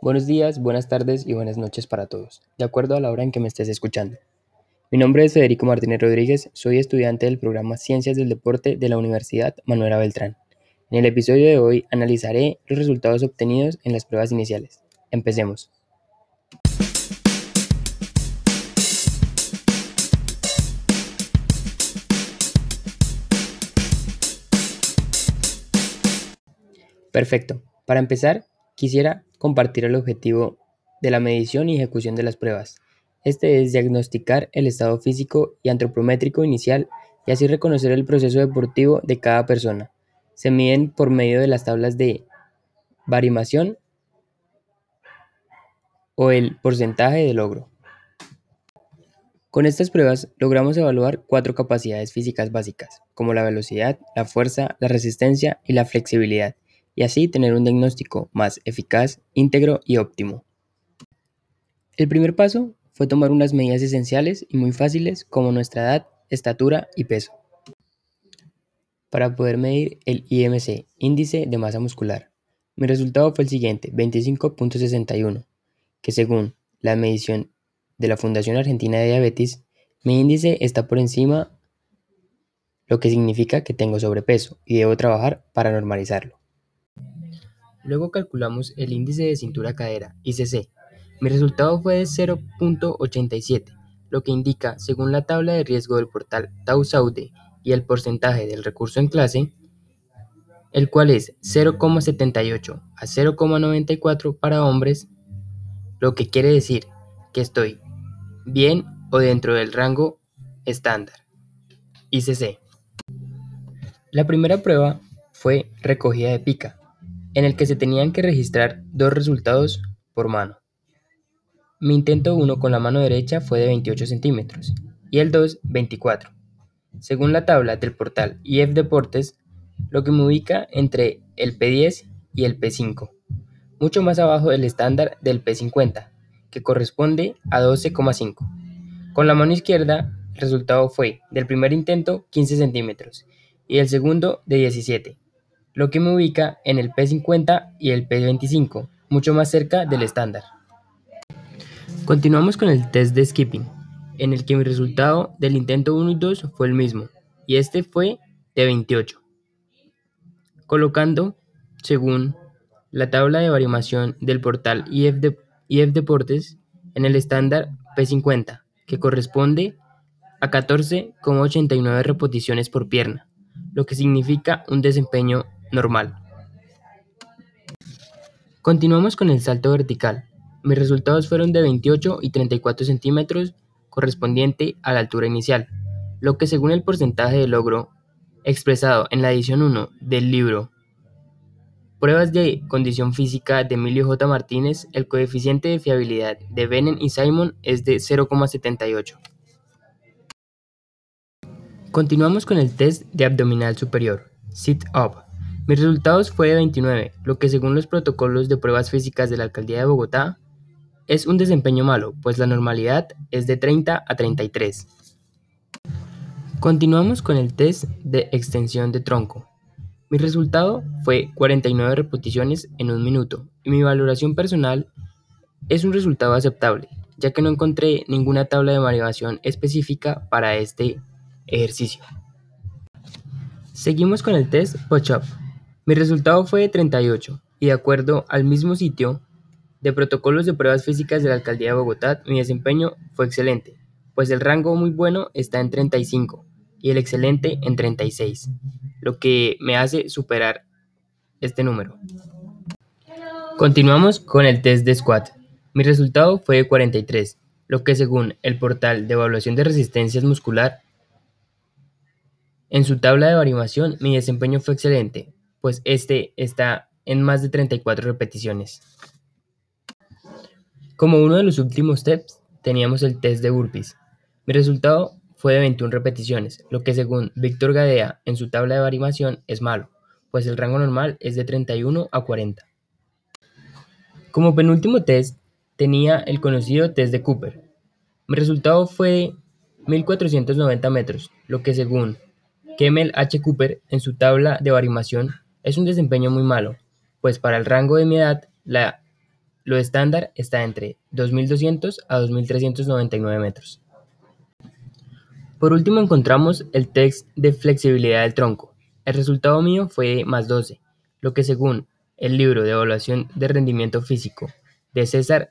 Buenos días, buenas tardes y buenas noches para todos, de acuerdo a la hora en que me estés escuchando. Mi nombre es Federico Martínez Rodríguez, soy estudiante del programa Ciencias del Deporte de la Universidad Manuela Beltrán. En el episodio de hoy analizaré los resultados obtenidos en las pruebas iniciales. Empecemos. Perfecto. Para empezar, quisiera compartir el objetivo de la medición y ejecución de las pruebas. Este es diagnosticar el estado físico y antropométrico inicial y así reconocer el proceso deportivo de cada persona. Se miden por medio de las tablas de varimación o el porcentaje de logro. Con estas pruebas logramos evaluar cuatro capacidades físicas básicas, como la velocidad, la fuerza, la resistencia y la flexibilidad, y así tener un diagnóstico más eficaz, íntegro y óptimo. El primer paso fue tomar unas medidas esenciales y muy fáciles como nuestra edad, estatura y peso. Para poder medir el IMC, índice de masa muscular, mi resultado fue el siguiente, 25.61, que según la medición de la Fundación Argentina de Diabetes, mi índice está por encima, lo que significa que tengo sobrepeso y debo trabajar para normalizarlo. Luego calculamos el índice de cintura-cadera, ICC. Mi resultado fue de 0.87, lo que indica, según la tabla de riesgo del portal Tausaude y el porcentaje del recurso en clase, el cual es 0,78 a 0,94 para hombres, lo que quiere decir que estoy bien o dentro del rango estándar. ICC. La primera prueba fue recogida de pica, en el que se tenían que registrar dos resultados por mano. Mi intento 1 con la mano derecha fue de 28 centímetros y el 2 24. Según la tabla del portal IF Deportes, lo que me ubica entre el P10 y el P5, mucho más abajo del estándar del P50, que corresponde a 12,5. Con la mano izquierda, el resultado fue del primer intento 15 centímetros y del segundo de 17 lo que me ubica en el P50 y el P25, mucho más cerca del estándar. Continuamos con el test de skipping, en el que mi resultado del intento 1 y 2 fue el mismo, y este fue de 28. Colocando, según la tabla de variación del portal IF, IF Deportes, en el estándar P50, que corresponde a 14,89 repeticiones por pierna, lo que significa un desempeño normal. Continuamos con el salto vertical. Mis resultados fueron de 28 y 34 centímetros correspondiente a la altura inicial, lo que según el porcentaje de logro expresado en la edición 1 del libro Pruebas de condición física de Emilio J. Martínez, el coeficiente de fiabilidad de Benen y Simon es de 0,78. Continuamos con el test de abdominal superior, Sit Up. Mis resultados fue de 29, lo que según los protocolos de pruebas físicas de la Alcaldía de Bogotá es un desempeño malo, pues la normalidad es de 30 a 33. Continuamos con el test de extensión de tronco. Mi resultado fue 49 repeticiones en un minuto y mi valoración personal es un resultado aceptable, ya que no encontré ninguna tabla de variación específica para este ejercicio. Seguimos con el test push-up. Mi resultado fue de 38 y de acuerdo al mismo sitio de protocolos de pruebas físicas de la Alcaldía de Bogotá, mi desempeño fue excelente, pues el rango muy bueno está en 35 y el excelente en 36, lo que me hace superar este número. Continuamos con el test de squat. Mi resultado fue de 43, lo que según el portal de evaluación de resistencias muscular, en su tabla de variación mi desempeño fue excelente, pues este está en más de 34 repeticiones. Como uno de los últimos steps, teníamos el test de burpees. Mi resultado fue de 21 repeticiones, lo que según Víctor Gadea en su tabla de variación es malo, pues el rango normal es de 31 a 40. Como penúltimo test, tenía el conocido test de Cooper. Mi resultado fue de 1490 metros, lo que según Kemmel H. Cooper en su tabla de variación es un desempeño muy malo, pues para el rango de mi edad, Lo estándar está entre 2.200 a 2.399 metros. Por último encontramos el test de flexibilidad del tronco. El resultado mío fue más 12, lo que según el libro de evaluación de rendimiento físico de César